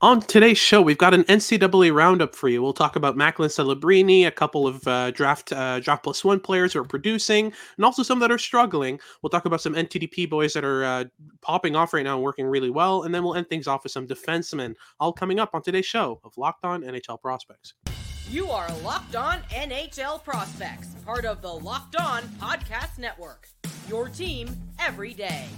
On today's show, we've got an NCAA roundup for you. We'll talk about Macklin Celebrini, a couple of uh, draft uh, draft plus one players who are producing, and also some that are struggling. We'll talk about some NTDP boys that are uh, popping off right now and working really well, and then we'll end things off with some defensemen. All coming up on today's show of Locked On NHL Prospects. You are Locked On NHL Prospects, part of the Locked On Podcast Network. Your team every day.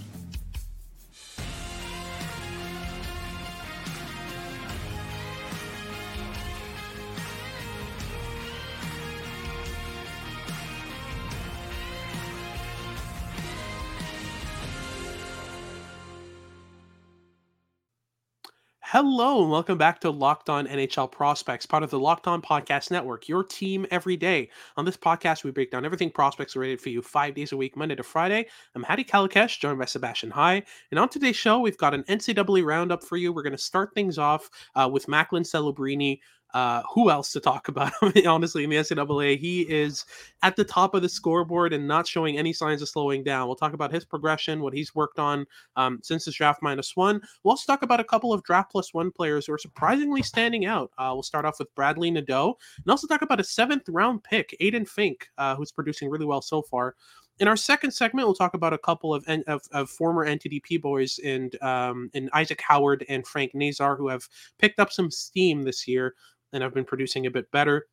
Hello and welcome back to Locked On NHL Prospects, part of the Locked On Podcast Network, your team every day. On this podcast, we break down everything prospects related for you five days a week, Monday to Friday. I'm Hadi Kalakeche, joined by Sebastian High. And on today's show, we've got an NCAA roundup for you. We're going to start things off uh, with Macklin Celebrini, uh, who else to talk about? Honestly, in the NCAA, he is at the top of the scoreboard and not showing any signs of slowing down. We'll talk about his progression, what he's worked on um, since his draft minus one. We'll also talk about a couple of draft plus one players who are surprisingly standing out. Uh, we'll start off with Bradly Nadeau and also talk about a seventh round pick, Aiden Fink, uh, who's producing really well so far. In our second segment, we'll talk about a couple of of, of former NTDP boys and um, and Isaac Howard and Frank Nazar who have picked up some steam this year and have been producing a bit better.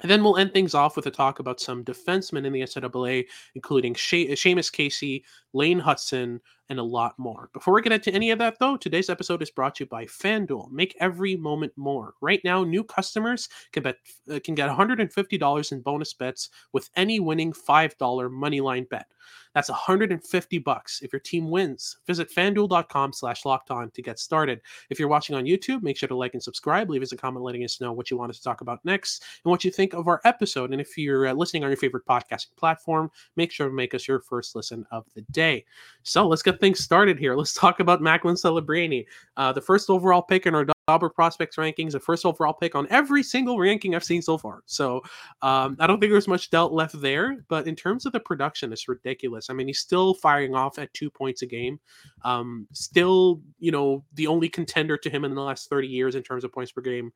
And then we'll end things off with a talk about some defensemen in the NCAA, including she- Seamus Casey, Lane Hutson, and a lot more. Before we get into any of that, though, today's episode is brought to you by FanDuel. Make every moment more. Right now, new customers can bet uh, can get $150 in bonus bets with any winning $5 moneyline bet. That's 150 bucks if your team wins. Visit fanduel.com slash on to get started. If you're watching on YouTube, make sure to like and subscribe. Leave us a comment letting us know what you want us to talk about next and what you think of our episode. And if you're uh, listening on your favorite podcasting platform, make sure to make us your first listen of the day. So let's get things started here. Let's talk about Macklin Celebrini, uh, the first overall pick in our Dobber prospects rankings, the first overall pick on every single ranking I've seen so far. So um, I don't think there's much doubt left there. But in terms of the production, it's ridiculous. I mean, he's still firing off at two points a game. Um, still, you know, the only contender to him in the last 30 years in terms of points per game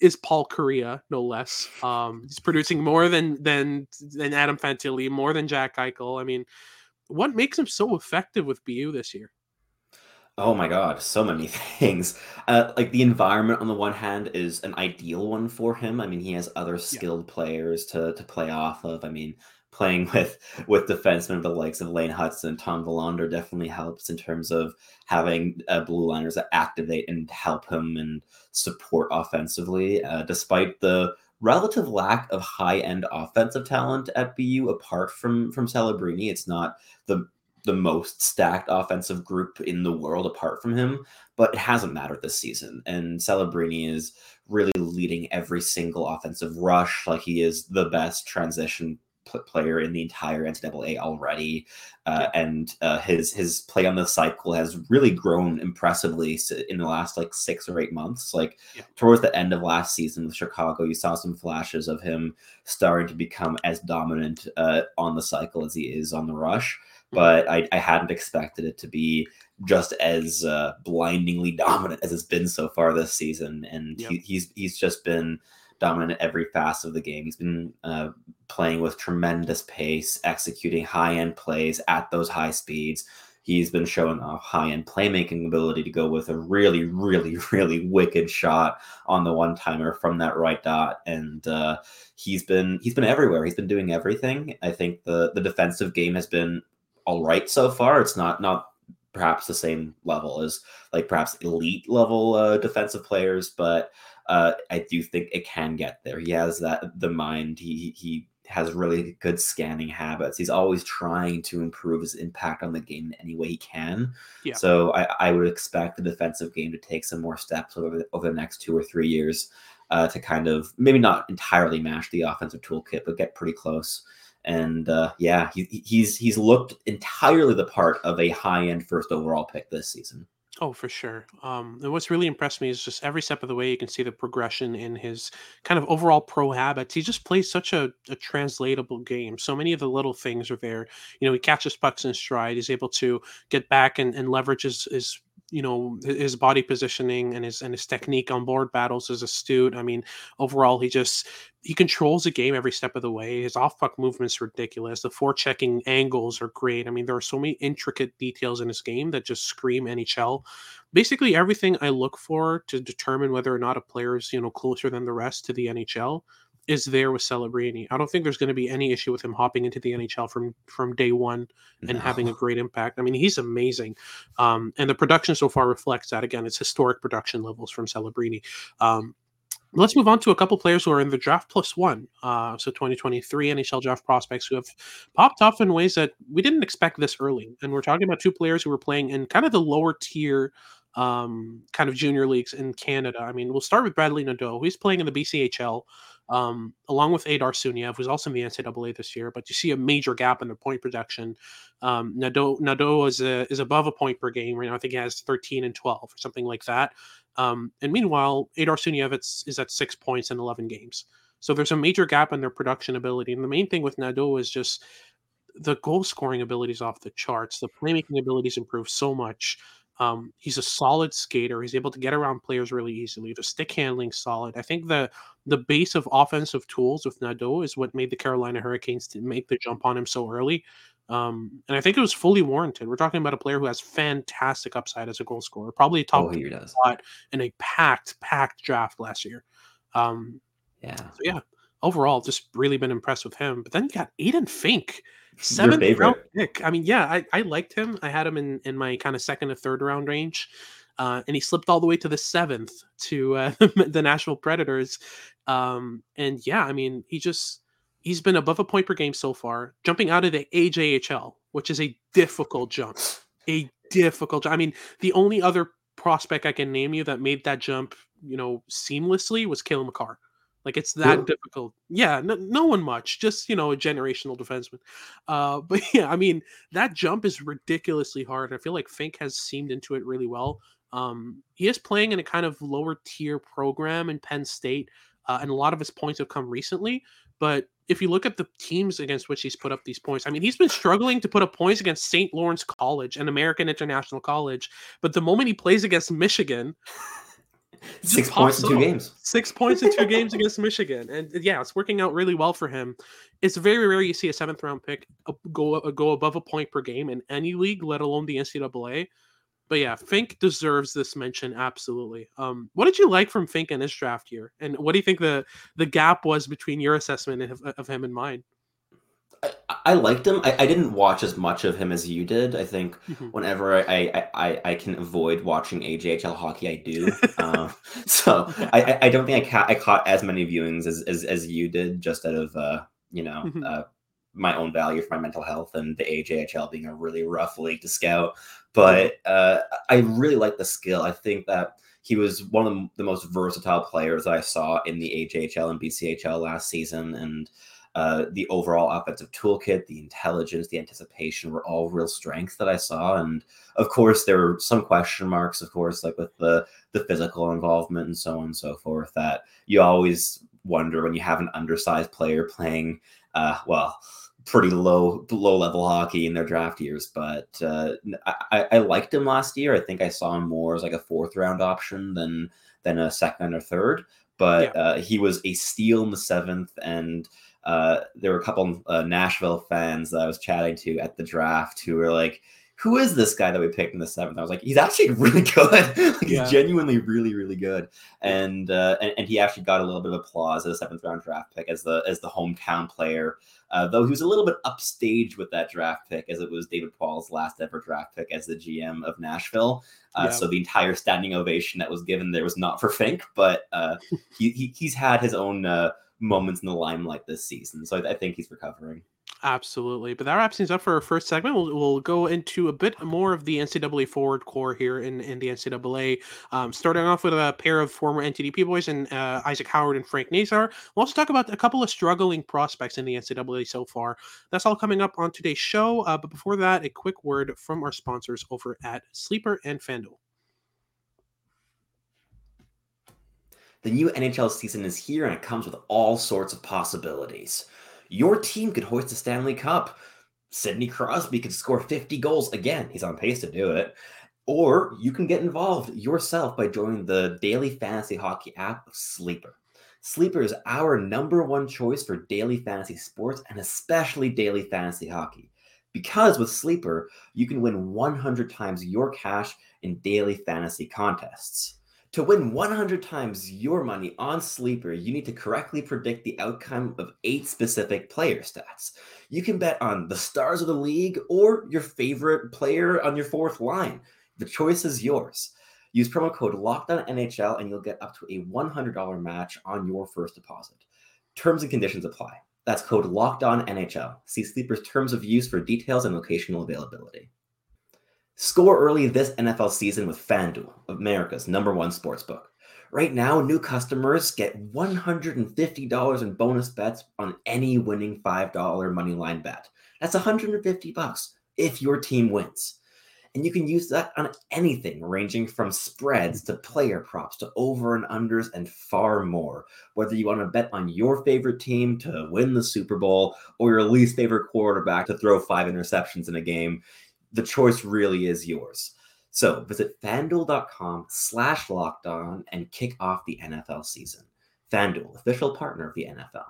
is Paul Kariya, no less. Um, he's producing more than than than Adam Fantilli, more than Jack Eichel. I mean, what makes him so effective with BU this year? Oh my God, so many things. Uh, like the environment on the one hand is an ideal one for him. I mean, he has other skilled yeah. players to to play off of. I mean, playing with with defensemen of the likes of Lane Hutson, Tom Willander definitely helps in terms of having uh, blue liners that activate and help him and support offensively. Uh, despite the relative lack of high end offensive talent at BU, apart from from Celebrini, it's not the the most stacked offensive group in the world apart from him, but it hasn't mattered this season. And Celebrini is really leading every single offensive rush. Like he is the best transition player in the entire NCAA already, uh, and uh, his his play on the cycle has really grown impressively in the last like six or eight months. Like yeah. towards the end of last season with Chicago, you saw some flashes of him starting to become as dominant uh, on the cycle as he is on the rush. Mm-hmm. but I, I hadn't expected it to be just as uh, blindingly dominant as it's been so far this season. And yep. he, he's he's just been dominant every facet of the game. He's been uh, playing with tremendous pace, executing high end plays at those high speeds. He's been showing off high end playmaking ability to go with a really, really, really wicked shot on the one timer from that right dot, and uh, he's been he's been everywhere. He's been doing everything. I think the the defensive game has been all right so far. It's not not perhaps the same level as like perhaps elite level uh, defensive players, but uh, I do think it can get there. He has that the mind. He he has really good scanning habits. He's always trying to improve his impact on the game in any way he can. Yeah. So I, I would expect the defensive game to take some more steps over the, over the next two or three years uh, to kind of maybe not entirely match the offensive toolkit, but get pretty close and uh, yeah, he, he's he's looked entirely the part of a high end first overall pick this season. Oh, for sure. Um, and what's really impressed me is just every step of the way you can see the progression in his kind of overall pro habits. He just plays such a, a translatable game. So many of the little things are there. You know, he catches pucks in stride. He's able to get back and, and leverage his, his you know his body positioning and his and his technique on board battles is astute. I mean, overall he just he controls the game every step of the way. His off puck movement's ridiculous. The forechecking angles are great. I mean, there are so many intricate details in his game that just scream NHL. Basically, everything I look for to determine whether or not a player is you know closer than the rest to the NHL is there with Celebrini. I don't think there's going to be any issue with him hopping into the NHL from from day one and no. having a great impact. I mean, he's amazing, um, and the production so far reflects that. Again, it's historic production levels from Celebrini. Um, let's move on to a couple players who are in the draft plus one. Uh, so 2023 NHL draft prospects who have popped off in ways that we didn't expect this early. And we're talking about two players who were playing in kind of the lower tier um, kind of junior leagues in Canada. I mean, we'll start with Bradly Nadeau. He's playing in the BCHL um, along with Aydar Suniev, who's also in the NCAA this year. But you see a major gap in their point production. Um, Nadeau, Nadeau is, a, is above a point per game right now. I think he has 13 and 12 or something like that. Um, and meanwhile, Aydar Suniev is at six points in 11 games. So there's a major gap in their production ability. And the main thing with Nadeau is just the goal scoring abilities off the charts. The playmaking abilities improve so much. Um, he's a solid skater. He's able to get around players really easily. The stick handling solid. I think the the base of offensive tools with Nadeau is what made the Carolina Hurricanes to make the jump on him so early. Um, and I think it was fully warranted. We're talking about a player who has fantastic upside as a goal scorer, probably top oh, he does. spot in a packed, packed draft last year. Um, yeah. So yeah, overall, just really been impressed with him. But then you got Aiden Fink, seventh round pick. I mean, yeah, I, I liked him. I had him in in my kind of second or third round range. Uh, and he slipped all the way to the seventh to uh, the Nashville Predators. Um, and yeah, I mean, he just he's been above a point per game so far, jumping out of the AJHL, which is a difficult jump. A difficult. I mean, the only other prospect I can name you that made that jump, you know, seamlessly was Cale Makar. Like it's that difficult. Yeah, no, no, one much, just you know, a generational defenseman. Uh, but yeah, I mean that jump is ridiculously hard. I feel like Fink has seemed into it really well. Um, he is playing in a kind of lower tier program in Penn State, uh, and a lot of his points have come recently. But if you look at the teams against which he's put up these points, I mean, he's been struggling to put up points against St. Lawrence College, and American international college. But the moment he plays against Michigan, six points in two games. Six points in two games against Michigan, and yeah, it's working out really well for him. It's very rare you see a seventh round pick go go above a point per game in any league, let alone the NCAA. But yeah, Fink deserves this mention absolutely. Um, what did you like from Fink in his draft year, and what do you think the the gap was between your assessment of, of him and mine? I, liked him. I, I, didn't watch as much of him as you did. I think mm-hmm. whenever I, I, I, can avoid watching AJHL hockey, I do. uh, so I, I don't think I, ca- I caught as many viewings as, as, as you did, just out of uh, you know mm-hmm. uh, my own value for my mental health and the AJHL being a really rough league to scout. But uh, I really like the skill. I think that he was one of the, the most versatile players that I saw in the AJHL and BCHL last season, and uh, the overall offensive toolkit, the intelligence, the anticipation were all real strengths that I saw. And of course, there were some question marks, of course, like with the the physical involvement and so on and so forth. That you always wonder when you have an undersized player playing, uh, well, pretty low low level hockey in their draft years. But uh, I, I liked him last year. I think I saw him more as like a fourth round option than than a second or third. But yeah. uh, he was a steal in the seventh and uh, there were a couple uh, Nashville fans that I was chatting to at the draft who were like, "Who is this guy that we picked in the seventh? I was like, "He's actually really good. like, yeah. He's genuinely really, really good." And, uh, and and he actually got a little bit of applause as a seventh round draft pick as the as the hometown player. Uh, though he was a little bit upstaged with that draft pick, as it was David Poile's last ever draft pick as the GM of Nashville. Uh, yeah. So the entire standing ovation that was given there was not for Fink, but uh, he, he, he's had his own uh, moments in the limelight this season. So I, I think he's recovering. Absolutely. But that wraps things up for our first segment. We'll, we'll go into a bit more of the NCAA forward core here in, in the NCAA. Um, starting off with a pair of former NTDP boys and uh, Isaac Howard and Frank Nazar. We'll also talk about a couple of struggling prospects in the NCAA so far. That's all coming up on today's show. Uh, but before that, a quick word from our sponsors over at Sleeper and FanDuel. The new NHL season is here and it comes with all sorts of possibilities. Your team could hoist the Stanley Cup. Sidney Crosby could score 50 goals again. He's on pace to do it. Or you can get involved yourself by joining the daily fantasy hockey app Sleeper. Sleeper is our number one choice for daily fantasy sports and especially daily fantasy hockey. Because with Sleeper, you can win 100 times your cash in daily fantasy contests. To win 100 times your money on Sleeper, you need to correctly predict the outcome of eight specific player stats. You can bet on the stars of the league or your favorite player on your fourth line. The choice is yours. Use promo code LOCKDOWNNHL and you'll get up to a $100 match on your first deposit. Terms and conditions apply. That's code LOCKDOWNNHL. See Sleeper's terms of use for details and locational availability. Score early this NFL season with FanDuel, America's number one sportsbook. Right now, new customers get $150 in bonus bets on any winning $5 moneyline bet. That's 150 bucks if your team wins. And you can use that on anything ranging from spreads to player props to over and unders and far more. Whether you want to bet on your favorite team to win the Super Bowl or your least favorite quarterback to throw five interceptions in a game, the choice really is yours. So visit fanduel.com slash locked on and kick off the NFL season. FanDuel, official partner of the NFL.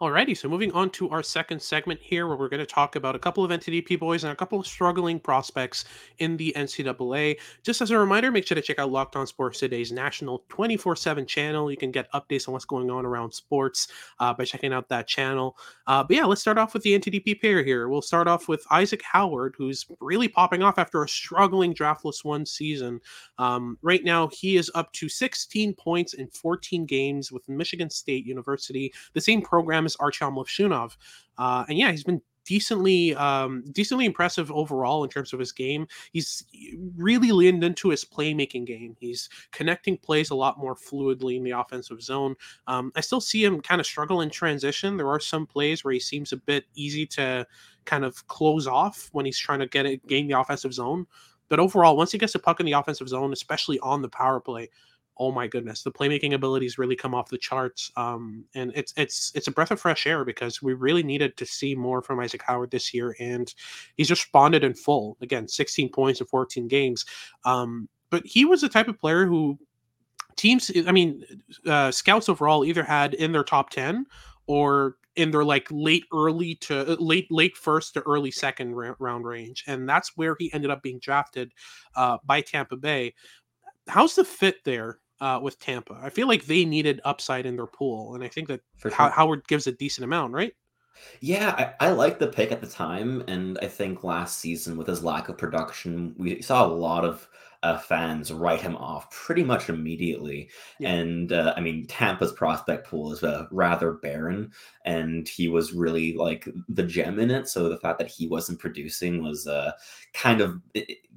Alrighty, so moving on to our second segment here, where we're going to talk about a couple of NTDP boys and a couple of struggling prospects in the NCAA. Just as a reminder, make sure to check out Locked On Sports Today's national 24 7 channel. You can get updates on what's going on around sports uh, by checking out that channel. Uh, but yeah, let's start off with the NTDP pair here. We'll start off with Isaac Howard, who's really popping off after a struggling draft plus one season. Um, right now, he is up to 16 points in 14 games with Michigan State University, the same program as Artyom Levshunov. Uh, and yeah, he's been decently um, decently impressive overall in terms of his game. He's really leaned into his playmaking game. He's connecting plays a lot more fluidly in the offensive zone. Um, I still see him kind of struggle in transition. There are some plays where he seems a bit easy to kind of close off when he's trying to get it gain the offensive zone. But overall, once he gets the puck in the offensive zone, especially on the power play, oh my goodness, the playmaking abilities really come off the charts. Um, and it's it's it's a breath of fresh air because we really needed to see more from Isaac Howard this year, and he's responded in full. Again, 16 points in 14 games. Um, but he was the type of player who teams, I mean, uh, scouts overall either had in their top 10 or in their like late early to uh, late late first to early second round range and that's where he ended up being drafted uh, by tampa bay how's the fit there uh, with Tampa. I feel like they needed upside in their pool, and I think that sure. Howard gives a decent amount, right? Yeah, I, I like the pick at the time, and I think last season with his lack of production, we saw a lot of uh, fans write him off pretty much immediately. Yeah. And uh, I mean, Tampa's prospect pool is uh, rather barren, and he was really like the gem in it. So the fact that he wasn't producing was uh, kind of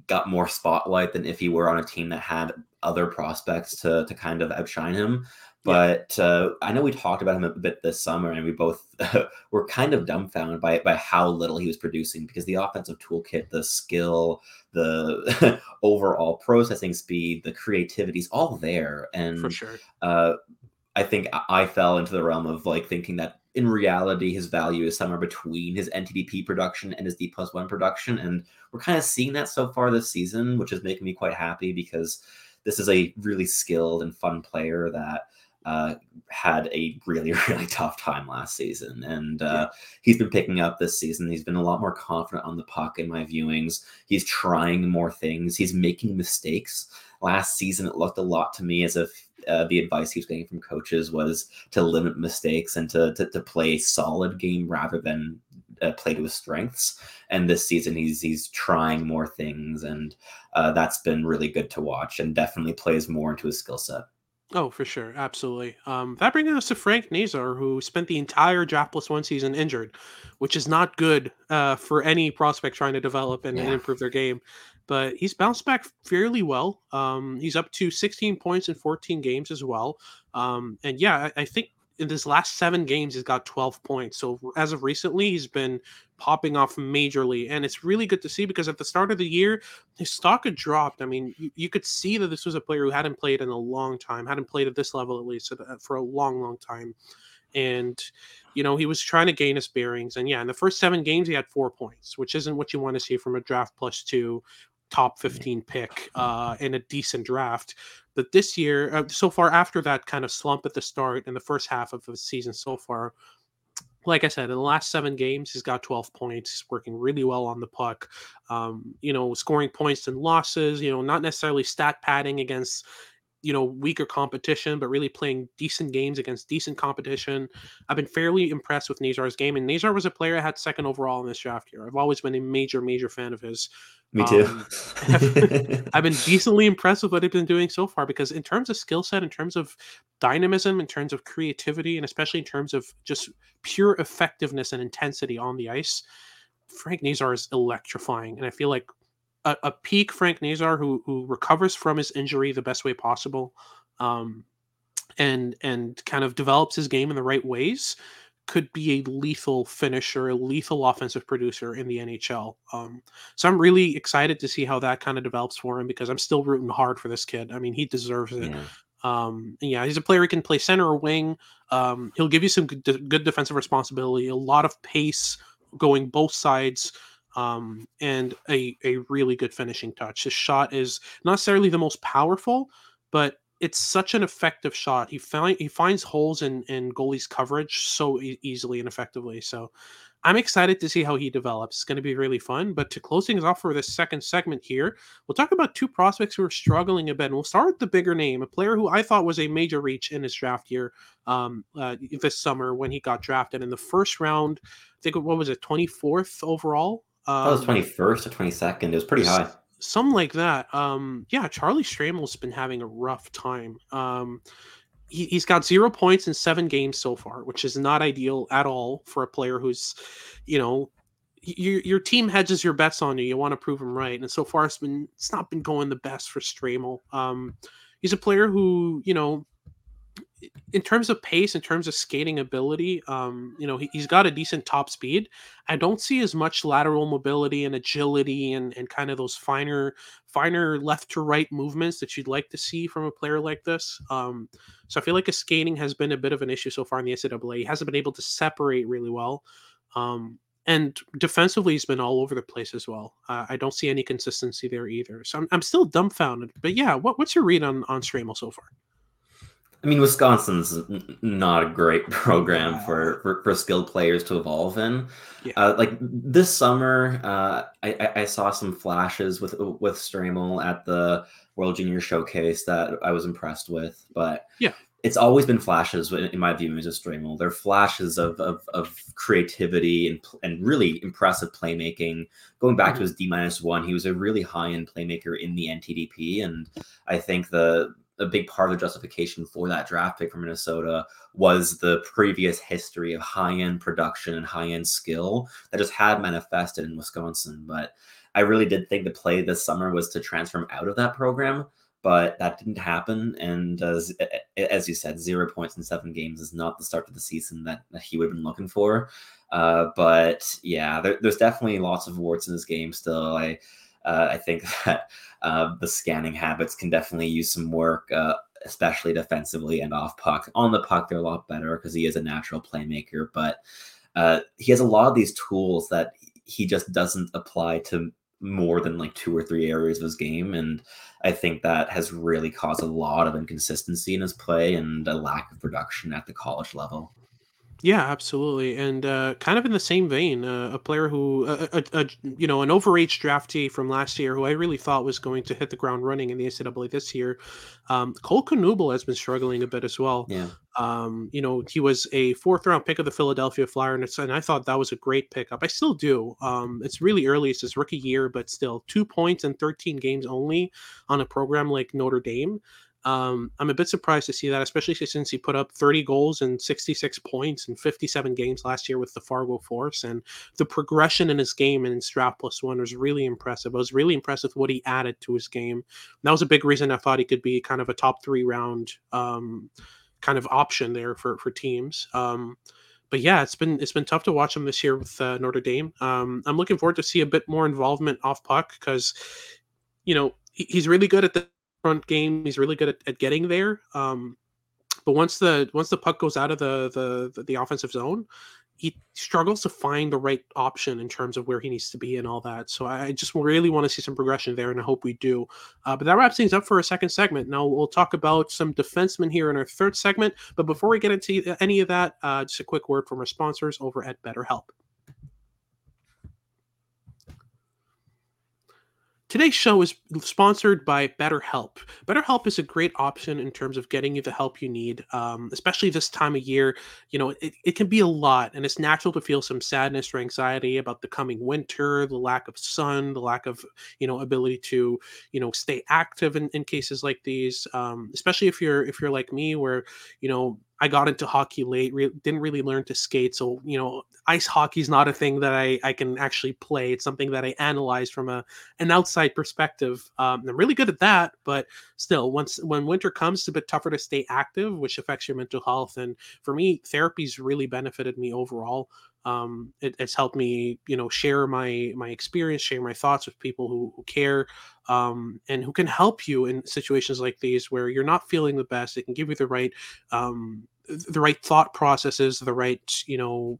got more spotlight than if he were on a team that had other prospects to to kind of outshine him. But uh, I know we talked about him a bit this summer, and we both were kind of dumbfounded by by how little he was producing because the offensive toolkit, the skill, the overall processing speed, the creativity is all there. And for sure, uh, I think I fell into the realm of like thinking that in reality his value is somewhere between his NTDP production and his D plus one production, and we're kind of seeing that so far this season, which is making me quite happy because this is a really skilled and fun player that uh, had a really, really tough time last season. And uh, yeah. he's been picking up this season. He's been a lot more confident on the puck in my viewings. He's trying more things. He's making mistakes. Last season, it looked a lot to me as if uh, the advice he was getting from coaches was to limit mistakes and to, to, to play solid game rather than uh, play to his strengths. And this season, he's he's trying more things, and uh, that's been really good to watch. And definitely plays more into his skill set. Oh, for sure, absolutely. Um, that brings us to Frank Nazar, who spent the entire draft plus one season injured, which is not good uh, for any prospect trying to develop and, yeah. and, improve their game. But he's bounced back fairly well. Um, he's up to 16 points in 14 games as well. Um, and yeah, I, I think in his last seven games, he's got 12 points. So as of recently, he's been popping off majorly. And it's really good to see because at the start of the year, his stock had dropped. I mean, you, you could see that this was a player who hadn't played in a long time, hadn't played at this level at least for a long, long time. and you know he was trying to gain his bearings. And yeah, in the first seven games, he had four points, which isn't what you want to see from a draft plus two top 15 pick uh, in a decent draft. But this year, uh, so far after that kind of slump at the start in the first half of the season so far, like I said, in the last seven games, he's got 12 points. He's working really well on the puck. Um, you know, scoring points and losses, you know, not necessarily stat padding against, you know, weaker competition, but really playing decent games against decent competition. I've been fairly impressed with Nazar's game. And Nazar was a player I had second overall in this draft year. I've always been a major, major fan of his. Me too. Um, I've been decently impressed with what he's been doing so far because, in terms of skill set, in terms of dynamism, in terms of creativity, and especially in terms of just pure effectiveness and intensity on the ice, Frank Nazar is electrifying. And I feel like a, a peak Frank Nazar who who recovers from his injury the best way possible, um, and and kind of develops his game in the right ways could be a lethal finisher, a lethal offensive producer in the NHL. Um, so I'm really excited to see how that kind of develops for him because I'm still rooting hard for this kid. I mean, he deserves it. Yeah. Um, yeah, he's a player who can play center or wing. Um, he'll give you some good, good, defensive responsibility, a lot of pace going both sides, um, and a, a really good finishing touch. His shot is not necessarily the most powerful, but it's such an effective shot. He find he finds holes in in goalies' coverage so e- easily and effectively. So I'm excited to see how he develops. It's going to be really fun. But to close things off for this second segment here, we'll talk about two prospects who are struggling a bit. And we'll start with the bigger name, a player who I thought was a major reach in his draft year um, uh, this summer when he got drafted in the first round. I think what was it, 24th overall? Um, that was 21st or 22nd. It was pretty high Some like that. Um, yeah, Charlie Stramel's been having a rough time. Um, he, has got zero points in seven games so far, which is not ideal at all for a player who's, you know, your your team hedges your bets on you. You want to prove them right, and so far it's been it's not been going the best for Stramel. Um, he's a player who you know in terms of pace, in terms of skating ability, um, you know, he, has got a decent top speed. I don't see as much lateral mobility and agility and, and kind of those finer, finer left to right movements that you'd like to see from a player like this. Um, so I feel like his skating has been a bit of an issue so far in the NCAA. He hasn't been able to separate really well. Um, and defensively, he's been all over the place as well. Uh, I don't see any consistency there either. So I'm, I'm still dumbfounded. But yeah, what, what's your read on, on Stramel so far? I mean, Wisconsin's not a great program for, for, for skilled players to evolve in. Yeah. Uh, like this summer, uh, I, I saw some flashes with with Stramel at the World Junior Showcase that I was impressed with. But yeah, it's always been flashes in my view as a Stramel. They're flashes of, of, of creativity and and really impressive playmaking. Going back mm-hmm. to his D minus one, he was a really high end playmaker in the NTDP, and I think the a big part of the justification for that draft pick from Minnesota was the previous history of high end production and high end skill that just had manifested in Wisconsin. But I really did think the play this summer was to transfer him out of that program, but that didn't happen. And as, as you said, zero points in seven games is not the start of the season that, that he would have been looking for. Uh, but yeah, there, there's definitely lots of warts in this game still. I uh, I think that uh, the scanning habits can definitely use some work, uh, especially defensively and off puck. On the puck, they're a lot better because he is a natural playmaker, but uh, he has a lot of these tools that he just doesn't apply to more than like two or three areas of his game. And I think that has really caused a lot of inconsistency in his play and a lack of production at the college level. Yeah, absolutely, and uh, kind of in the same vein, uh, a player who, a, a, a, you know, an overage draftee from last year, who I really thought was going to hit the ground running in the NCAA this year. Um, Cole Knuble has been struggling a bit as well. Yeah. Um, you know, he was a fourth round pick of the Philadelphia Flyers, and, and I thought that was a great pickup. I still do. Um, it's really early; it's his rookie year, but still, two points in 13 games only on a program like Notre Dame. Um, I'm a bit surprised to see that, especially since he put up 30 goals and 66 points in 57 games last year with the Fargo Force. And the progression in his game and in Draft Plus One was really impressive. I was really impressed with what he added to his game. And that was a big reason I thought he could be kind of a top three round um, kind of option there for for teams. Um, but yeah, it's been it's been tough to watch him this year with uh, Notre Dame. Um, I'm looking forward to see a bit more involvement off puck because, you know, he's really good at the front game. He's really good at, at getting there. Um, but once the once the puck goes out of the the the, offensive zone, he struggles to find the right option in terms of where he needs to be and all that. So I just really want to see some progression there, and I hope we do. Uh, but that wraps things up for a second segment. Now we'll talk about some defensemen here in our third segment. But before we get into any of that, uh, just a quick word from our sponsors over at BetterHelp. Today's show is sponsored by BetterHelp. BetterHelp is a great option in terms of getting you the help you need, um, especially this time of year. You know, it, it can be a lot, and it's natural to feel some sadness or anxiety about the coming winter, the lack of sun, the lack of, you know, ability to, you know, stay active in, in cases like these. Um, especially if you're if you're like me, where, you know, I got into hockey late, re- didn't really learn to skate. So, you know, ice hockey is not a thing that I, I can actually play. It's something that I analyze from a an outside perspective. Um, I'm really good at that, but still, once when winter comes, it's a bit tougher to stay active, which affects your mental health. And for me, therapy's really benefited me overall um, it, it's helped me you know share my my experience share my thoughts with people who, who care um, and who can help you in situations like these where you're not feeling the best it can give you the right um, the right thought processes the right you know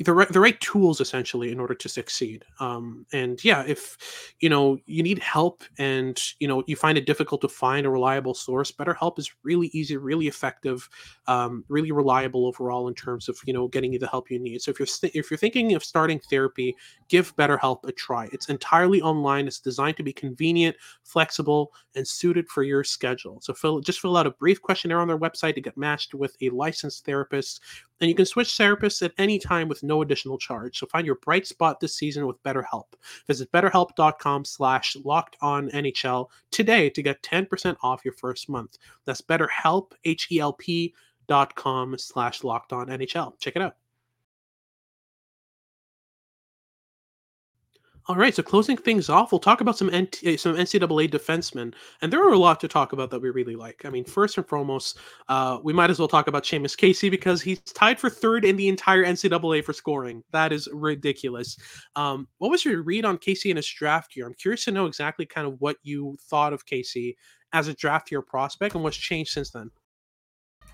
the right, the right tools essentially in order to succeed um, and yeah if you know you need help and you know you find it difficult to find a reliable source betterhelp is really easy really effective um, really reliable overall in terms of you know getting you the help you need. So if you're th- if you're thinking of starting therapy give betterhelp a try. It's entirely online. It's designed to be convenient flexible and suited for your schedule. So fill just fill out a brief questionnaire on their website to get matched with a licensed therapist and you can switch therapists at any time with no additional charge. So find your bright spot this season with BetterHelp. Visit betterhelp.com slash locked on NHL today to get 10% off your first month. That's betterhelp, H-E-L-P dot com slash locked on NHL. Check it out. All right, so closing things off, we'll talk about some NT, some NCAA defensemen, and there are a lot to talk about that we really like. I mean, first and foremost, uh, we might as well talk about Seamus Casey because he's tied for third in the entire NCAA for scoring. That is ridiculous. Um, what was your read on Casey in his draft year? I'm curious to know exactly kind of what you thought of Casey as a draft year prospect and what's changed since then.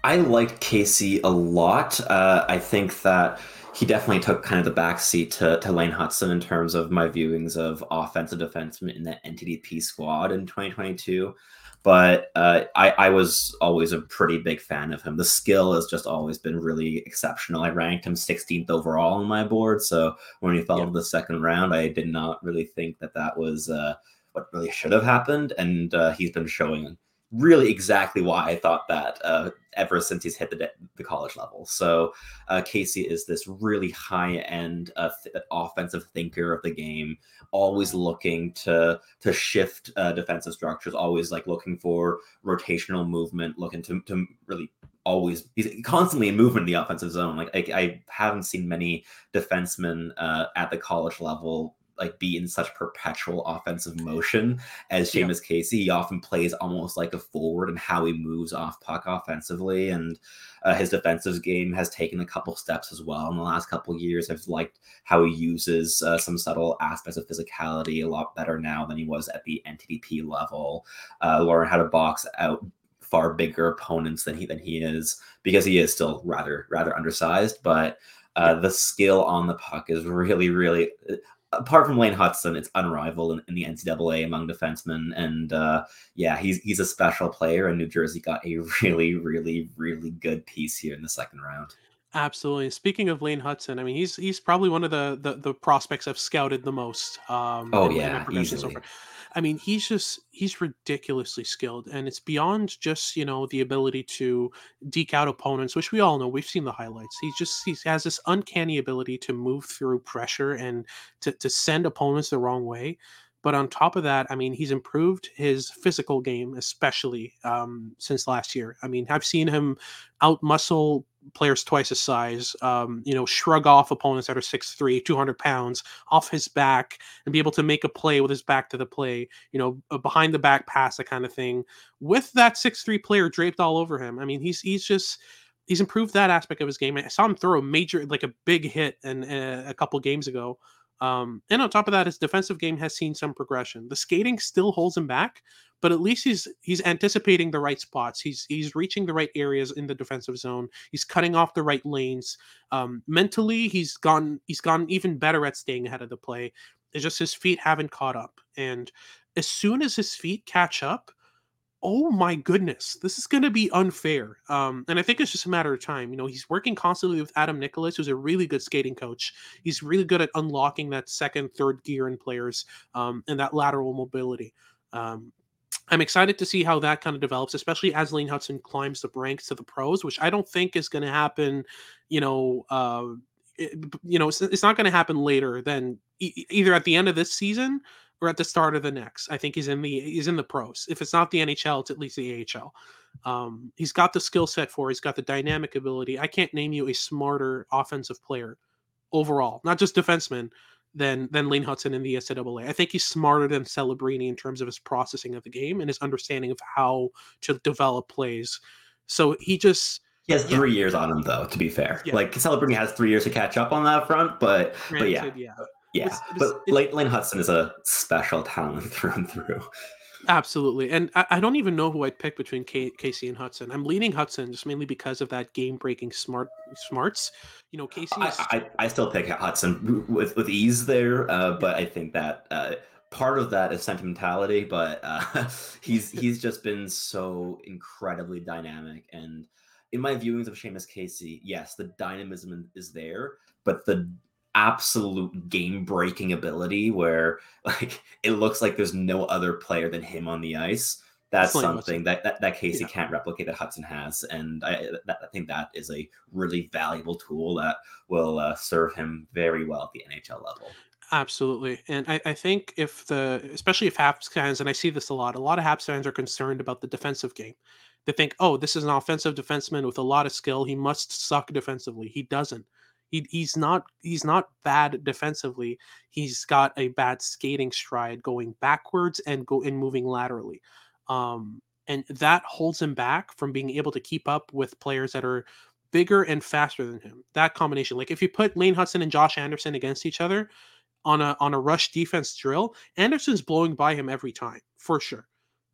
I liked Casey a lot. Uh, I think that he definitely took kind of the backseat to, to Lane Hutson in terms of my viewings of offensive defensemen in the NTDP squad in 2022. But uh, I, I was always a pretty big fan of him. The skill has just always been really exceptional. I ranked him 16th overall on my board. So when he fell yeah. to the second round, I did not really think that that was uh, what really should have happened. And uh, he's been showing really exactly why I thought that uh, ever since he's hit the, the college level. So uh, Casey is this really high end uh, th- offensive thinker of the game, always looking to to shift uh, defensive structures, always like looking for rotational movement, looking to to really always he's constantly in movement in the offensive zone. Like I, I haven't seen many defensemen uh, at the college level like be in such perpetual offensive motion as Seamus yeah. Casey. He often plays almost like a forward and how he moves off puck offensively, and uh, his defensive game has taken a couple steps as well in the last couple years. I've liked how he uses uh, some subtle aspects of physicality a lot better now than he was at the NTDP level. Uh, learn how to box out far bigger opponents than he than he is because he is still rather rather undersized, but. Uh, the skill on the puck is really, really apart from Lane Hutson, it's unrivaled in, in the NCAA among defensemen. And uh, yeah, he's he's a special player, and New Jersey got a really, really, really good piece here in the second round. Absolutely. Speaking of Lane Hutson, I mean, he's he's probably one of the the, the prospects I've scouted the most. Um, oh yeah, easily. So I mean, he's just he's ridiculously skilled, and it's beyond just you know the ability to deke out opponents, which we all know. We've seen the highlights. He just he has this uncanny ability to move through pressure and to to send opponents the wrong way. But on top of that, I mean, he's improved his physical game, especially um, since last year. I mean, I've seen him out muscle players twice his size, um, you know, shrug off opponents that are 6'3, 200 pounds off his back and be able to make a play with his back to the play, you know, a behind the back pass, that kind of thing, with that 6'3 player draped all over him. I mean, he's he's just he's improved that aspect of his game. I saw him throw a major, like a big hit and uh, a couple games ago. Um, and on top of that, his defensive game has seen some progression. The skating still holds him back, but at least he's he's anticipating the right spots. He's he's reaching the right areas in the defensive zone. He's cutting off the right lanes. Um, mentally, he's gone he's gone even better at staying ahead of the play. It's just his feet haven't caught up, and as soon as his feet catch up, oh my goodness, this is going to be unfair. Um, and I think it's just a matter of time. You know, he's working constantly with Adam Nicholas, who's a really good skating coach. He's really good at unlocking that second, third gear in players um, and that lateral mobility. Um, I'm excited to see how that kind of develops, especially as Lane Hutson climbs the ranks to the pros, which I don't think is going to happen. You know, uh, it, you know, it's, it's not going to happen later than e- either at the end of this season or at the start of the next. I think he's in the he's in the pros. If it's not the NHL, it's at least the AHL. Um, he's got the skill set for. He's got the dynamic ability. I can't name you a smarter offensive player overall, not just defenseman, than than Lane Hutson in the NCAA. I think he's smarter than Celebrini in terms of his processing of the game and his understanding of how to develop plays. So he just he has three yeah. years on him, though. To be fair, yeah. like Celebrini has three years to catch up on that front, but Granted, but yeah, yeah. Yeah, but it's, Lane Hutson is a special talent through and through. Absolutely, and I, I don't even know who I'd pick between K- Casey and Hutson. I'm leaning Hutson just mainly because of that game-breaking smart smarts. You know, Casey. Is... I, I, I still pick Hutson with with ease there, uh, but I think that uh, part of that is sentimentality. But uh, he's he's just been so incredibly dynamic, and in my viewings of Seamus Casey, yes, the dynamism is there, but the absolute game breaking ability where like it looks like there's no other player than him on the ice that's something that, that, that Casey yeah. can't replicate that Hutson has, and I, that, I think that is a really valuable tool that will uh, serve him very well at the NHL level. Absolutely, and I, I think if the especially if Habs fans, and I see this a lot, a lot of Habs fans are concerned about the defensive game. They think, oh, this is an offensive defenseman with a lot of skill. He must suck defensively. He doesn't. He, he's not he's not bad defensively. He's got a bad skating stride going backwards and go and moving laterally. Um, and that holds him back from being able to keep up with players that are bigger and faster than him. That combination, like if you put Lane Hutson and Josh Anderson against each other on a on a rush defense drill, Anderson's blowing by him every time for sure.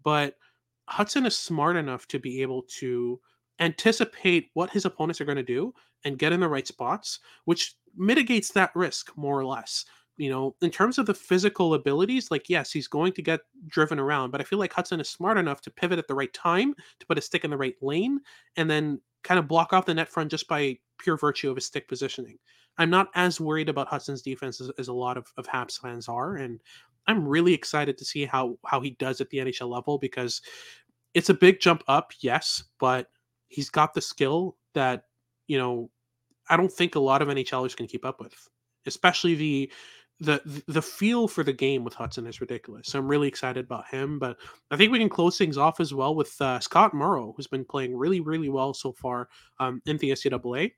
But Hutson is smart enough to be able to anticipate what his opponents are going to do and get in the right spots, which mitigates that risk more or less. You know, in terms of the physical abilities, like, yes, he's going to get driven around, but I feel like Hutson is smart enough to pivot at the right time, to put a stick in the right lane, and then kind of block off the net front just by pure virtue of his stick positioning. I'm not as worried about Hutson's defense as, as a lot of, of Habs fans are. And I'm really excited to see how how he does at the NHL level because it's a big jump up, yes, but he's got the skill that you know I don't think a lot of NHLers can keep up with, especially the the the feel for the game with Hutson is ridiculous. So I'm really excited about him. But I think we can close things off as well with uh, Scott Morrow, who's been playing really really well so far um, in the NCAA,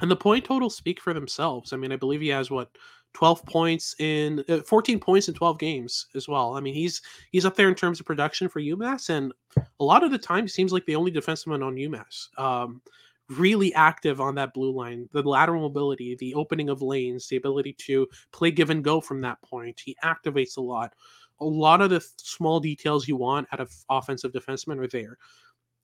and the point totals speak for themselves. I mean, I believe he has what 12 points in uh, 14 points in 12 games as well. I mean, he's he's up there in terms of production for UMass, and a lot of the time he seems like the only defenseman on UMass. Um, really active on that blue line, the lateral mobility, the opening of lanes, the ability to play give and go from that point. He activates a lot. A lot of the small details you want out of offensive defensemen are there.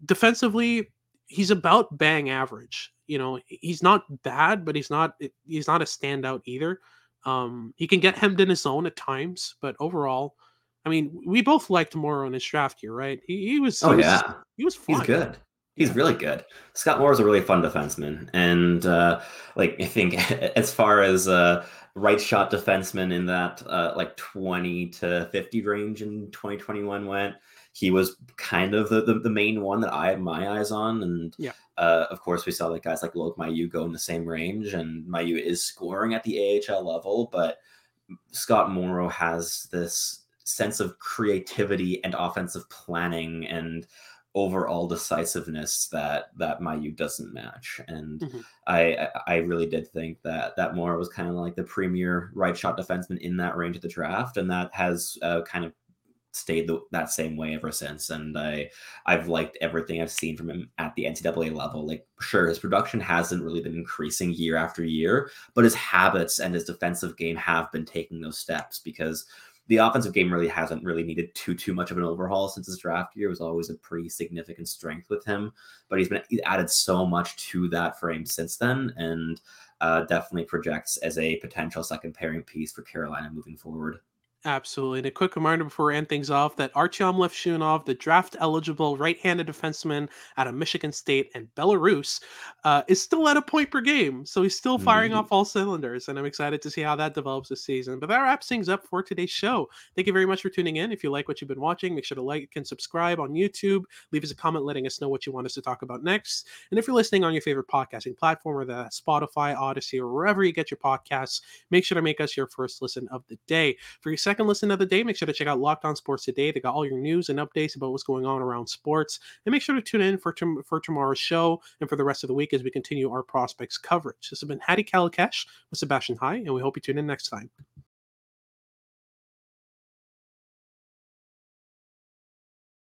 Defensively, he's about bang average. You know, he's not bad, but he's not he's not a standout either. Um, he can get hemmed in his zone at times, but overall, I mean, we both liked Morrow in his draft year, right? He, he was. Oh he was, yeah, he was fun. He's good. He's really good. Scott Morrow is a really fun defenseman, and uh, like I think as far as uh, right shot defenseman in that uh, like twenty to fifty range in twenty twenty one went, he was kind of the, the, the main one that I had my eyes on, and yeah. Uh, of course, we saw like guys like Loic Mailloux go in the same range, and Mailloux is scoring at the AHL level, but Scott Morrow has this sense of creativity and offensive planning and overall decisiveness that that Mailloux doesn't match. And mm-hmm. I I really did think that that Morrow was kind of like the premier right shot defenseman in that range of the draft, and that has uh, kind of stayed the, that same way ever since. And I I've liked everything I've seen from him at the NCAA level. Like sure, his production hasn't really been increasing year after year, but his habits and his defensive game have been taking those steps because the offensive game really hasn't really needed too too much of an overhaul since his draft year. It was always a pretty significant strength with him, but he's been added so much to that frame since then, and uh, definitely projects as a potential second pairing piece for Carolina moving forward. Absolutely. And a quick reminder before we end things off that Artyom Levshunov, the draft eligible right handed defenseman out of Michigan State and Belarus, uh, is still at a point per game. So he's still firing Mhm. off all cylinders. And I'm excited to see how that develops this season. But that wraps things up for today's show. Thank you very much for tuning in. If you like what you've been watching, make sure to like and subscribe on YouTube. Leave us a comment letting us know what you want us to talk about next. And if you're listening on your favorite podcasting platform, whether that's Spotify, Odyssey, or wherever you get your podcasts, make sure to make us your first listen of the day. For your second listen of the day, make sure to check out Locked On Sports Today. They got all your news and updates about what's going on around sports. And make sure to tune in for, for tomorrow's show and for the rest of the week as we continue our prospects coverage. This has been Hadi Kalakeche with Sebastian High, and we hope you tune in next time.